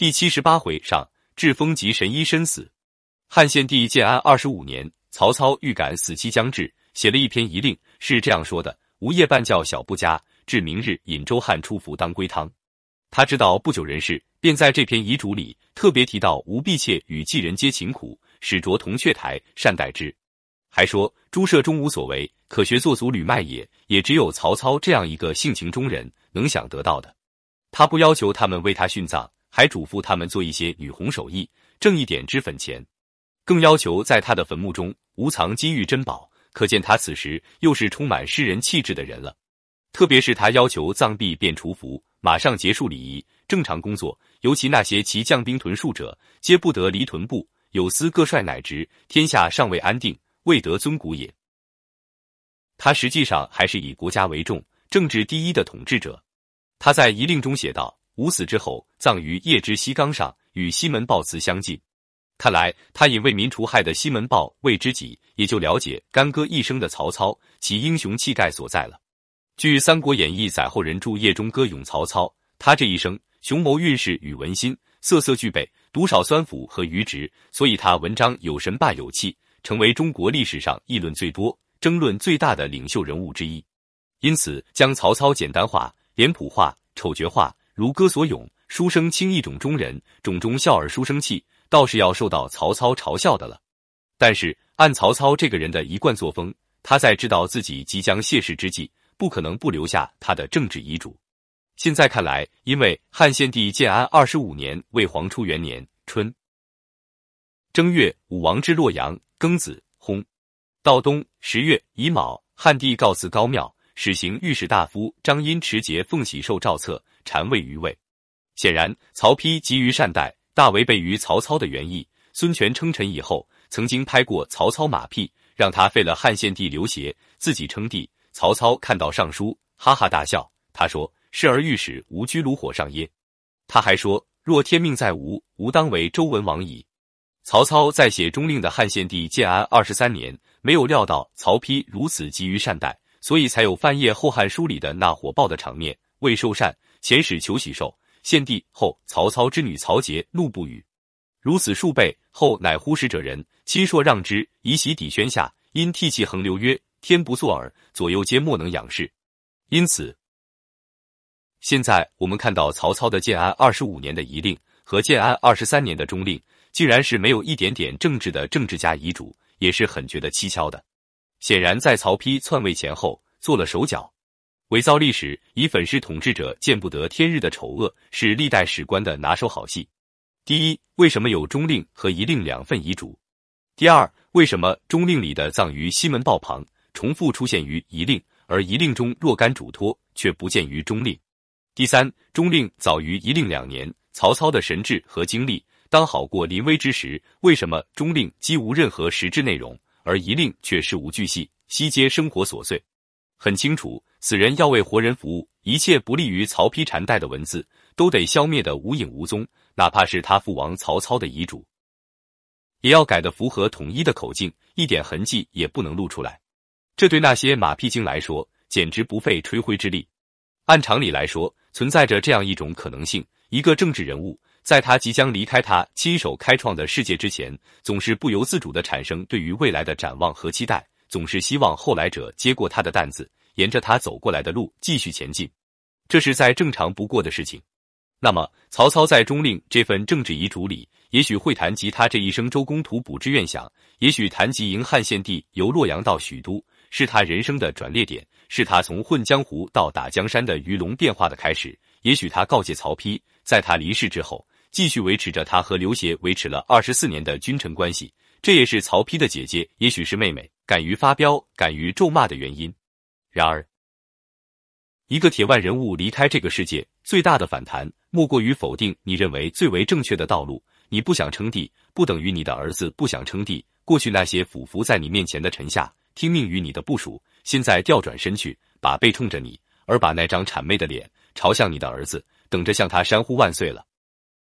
第七十八回上，至封及神医身死。汉献帝建安二十五年，曹操预感死期将至，写了一篇遗令，是这样说的：“吾夜半觉小不佳，至明日引周汉出服当归汤。”他知道不久人事，便在这篇遗嘱里特别提到吾婢妾与妓人皆勤苦，使着铜雀台善待之。还说诸舍中无所为，可学作祖吕迈也。也只有曹操这样一个性情中人能想得到的。他不要求他们为他殉葬，还嘱咐他们做一些女红手艺，挣一点脂粉钱。更要求在他的坟墓中无藏金玉珍宝，可见他此时又是充满诗人气质的人了。特别是他要求葬毕便除服，马上结束礼仪，正常工作。尤其那些骑将兵屯戍者，皆不得离屯部。有司各帅乃直，天下尚未安定，未得尊古也。他实际上还是以国家为重、政治第一的统治者。他在遗令中写道：“吾死之后，葬于邺之西冈上，与西门豹祠相近。”看来他以为民除害的西门豹为知己，也就了解干戈一生的曹操其英雄气概所在了。据《三国演义》载后人著夜中歌咏曹操，他这一生雄谋运势与文心，色色俱备，独少酸腐和愚直，所以他文章有神霸有气，成为中国历史上议论最多、争论最大的领袖人物之一。因此，将曹操简单化、脸谱化、丑角化，如歌所咏，书生轻一种中人，种中笑而书生气。倒是要受到曹操嘲笑的了，但是按曹操这个人的一贯作风，他在知道自己即将谢世之际，不可能不留下他的政治遗嘱。现在看来，因为汉献帝建安二十五年为黄初元年春正月，武王之洛阳，庚子，薨。到冬十月乙卯，汉帝告辞高庙，使行御史大夫张殷持节奉喜寿诏册，禅位于位。显然，曹丕急于善待。大违背于曹操的原意。孙权称臣以后，曾经拍过曹操马屁，让他废了汉献帝刘协，自己称帝。曹操看到上书，哈哈大笑。他说：“是而御史无居炉火上耶？”他还说：“若天命在吾，吾当为周文王矣。”曹操在写中令的汉献帝建安二十三年，没有料到曹丕如此急于善待，所以才有范晔《后汉书》里的那火爆的场面。魏受禅，遣使求喜寿。献帝后，曹操之女曹节怒不语，如此数倍后，乃呼使者人亲硕让之，以喜抵宣下。因涕泣横流曰：“天不作耳，左右皆莫能仰视。”因此，现在我们看到曹操的建安二十五年的遗令和建安二十三年的中令，竟然是没有一点点政治的政治家遗嘱，也是很觉得蹊跷的。显然，在曹丕篡位前后做了手脚。伪造历史，以粉饰统治者见不得天日的丑恶，是历代史官的拿手好戏。第一，为什么有中令和遗令两份遗嘱？第二，为什么中令里的葬于西门豹旁，重复出现于遗令，而遗令中若干嘱托却不见于中令？第三，中令早于遗令两年，曹操的神智和精力当好过临危之时，为什么中令几无任何实质内容，而遗令却事无巨细，悉皆生活琐碎？很清楚。死人要为活人服务，一切不利于曹丕禅代的文字都得消灭的无影无踪，哪怕是他父王曹操的遗嘱，也要改的符合统一的口径，一点痕迹也不能露出来。这对那些马屁精来说，简直不费吹灰之力。按常理来说，存在着这样一种可能性：一个政治人物，在他即将离开他亲手开创的世界之前，总是不由自主的产生对于未来的展望和期待，总是希望后来者接过他的担子。沿着他走过来的路继续前进，这是再正常不过的事情。那么，曹操在中令这份政治遗嘱里，也许会谈及他这一生周公吐哺之愿想，也许谈及迎汉献帝由洛阳到许都，是他人生的转捩点，是他从混江湖到打江山的鱼龙变化的开始。也许他告诫曹丕，在他离世之后，继续维持着他和刘协维持了二十四年的君臣关系。这也是曹丕的姐姐，也许是妹妹，敢于发飙、敢于咒骂的原因。然而，一个铁腕人物离开这个世界，最大的反弹莫过于否定你认为最为正确的道路。你不想称帝，不等于你的儿子不想称帝。过去那些俯伏在你面前的臣下，听命于你的部署，现在调转身去，把背冲着你，而把那张谄媚的脸朝向你的儿子，等着向他山呼万岁了。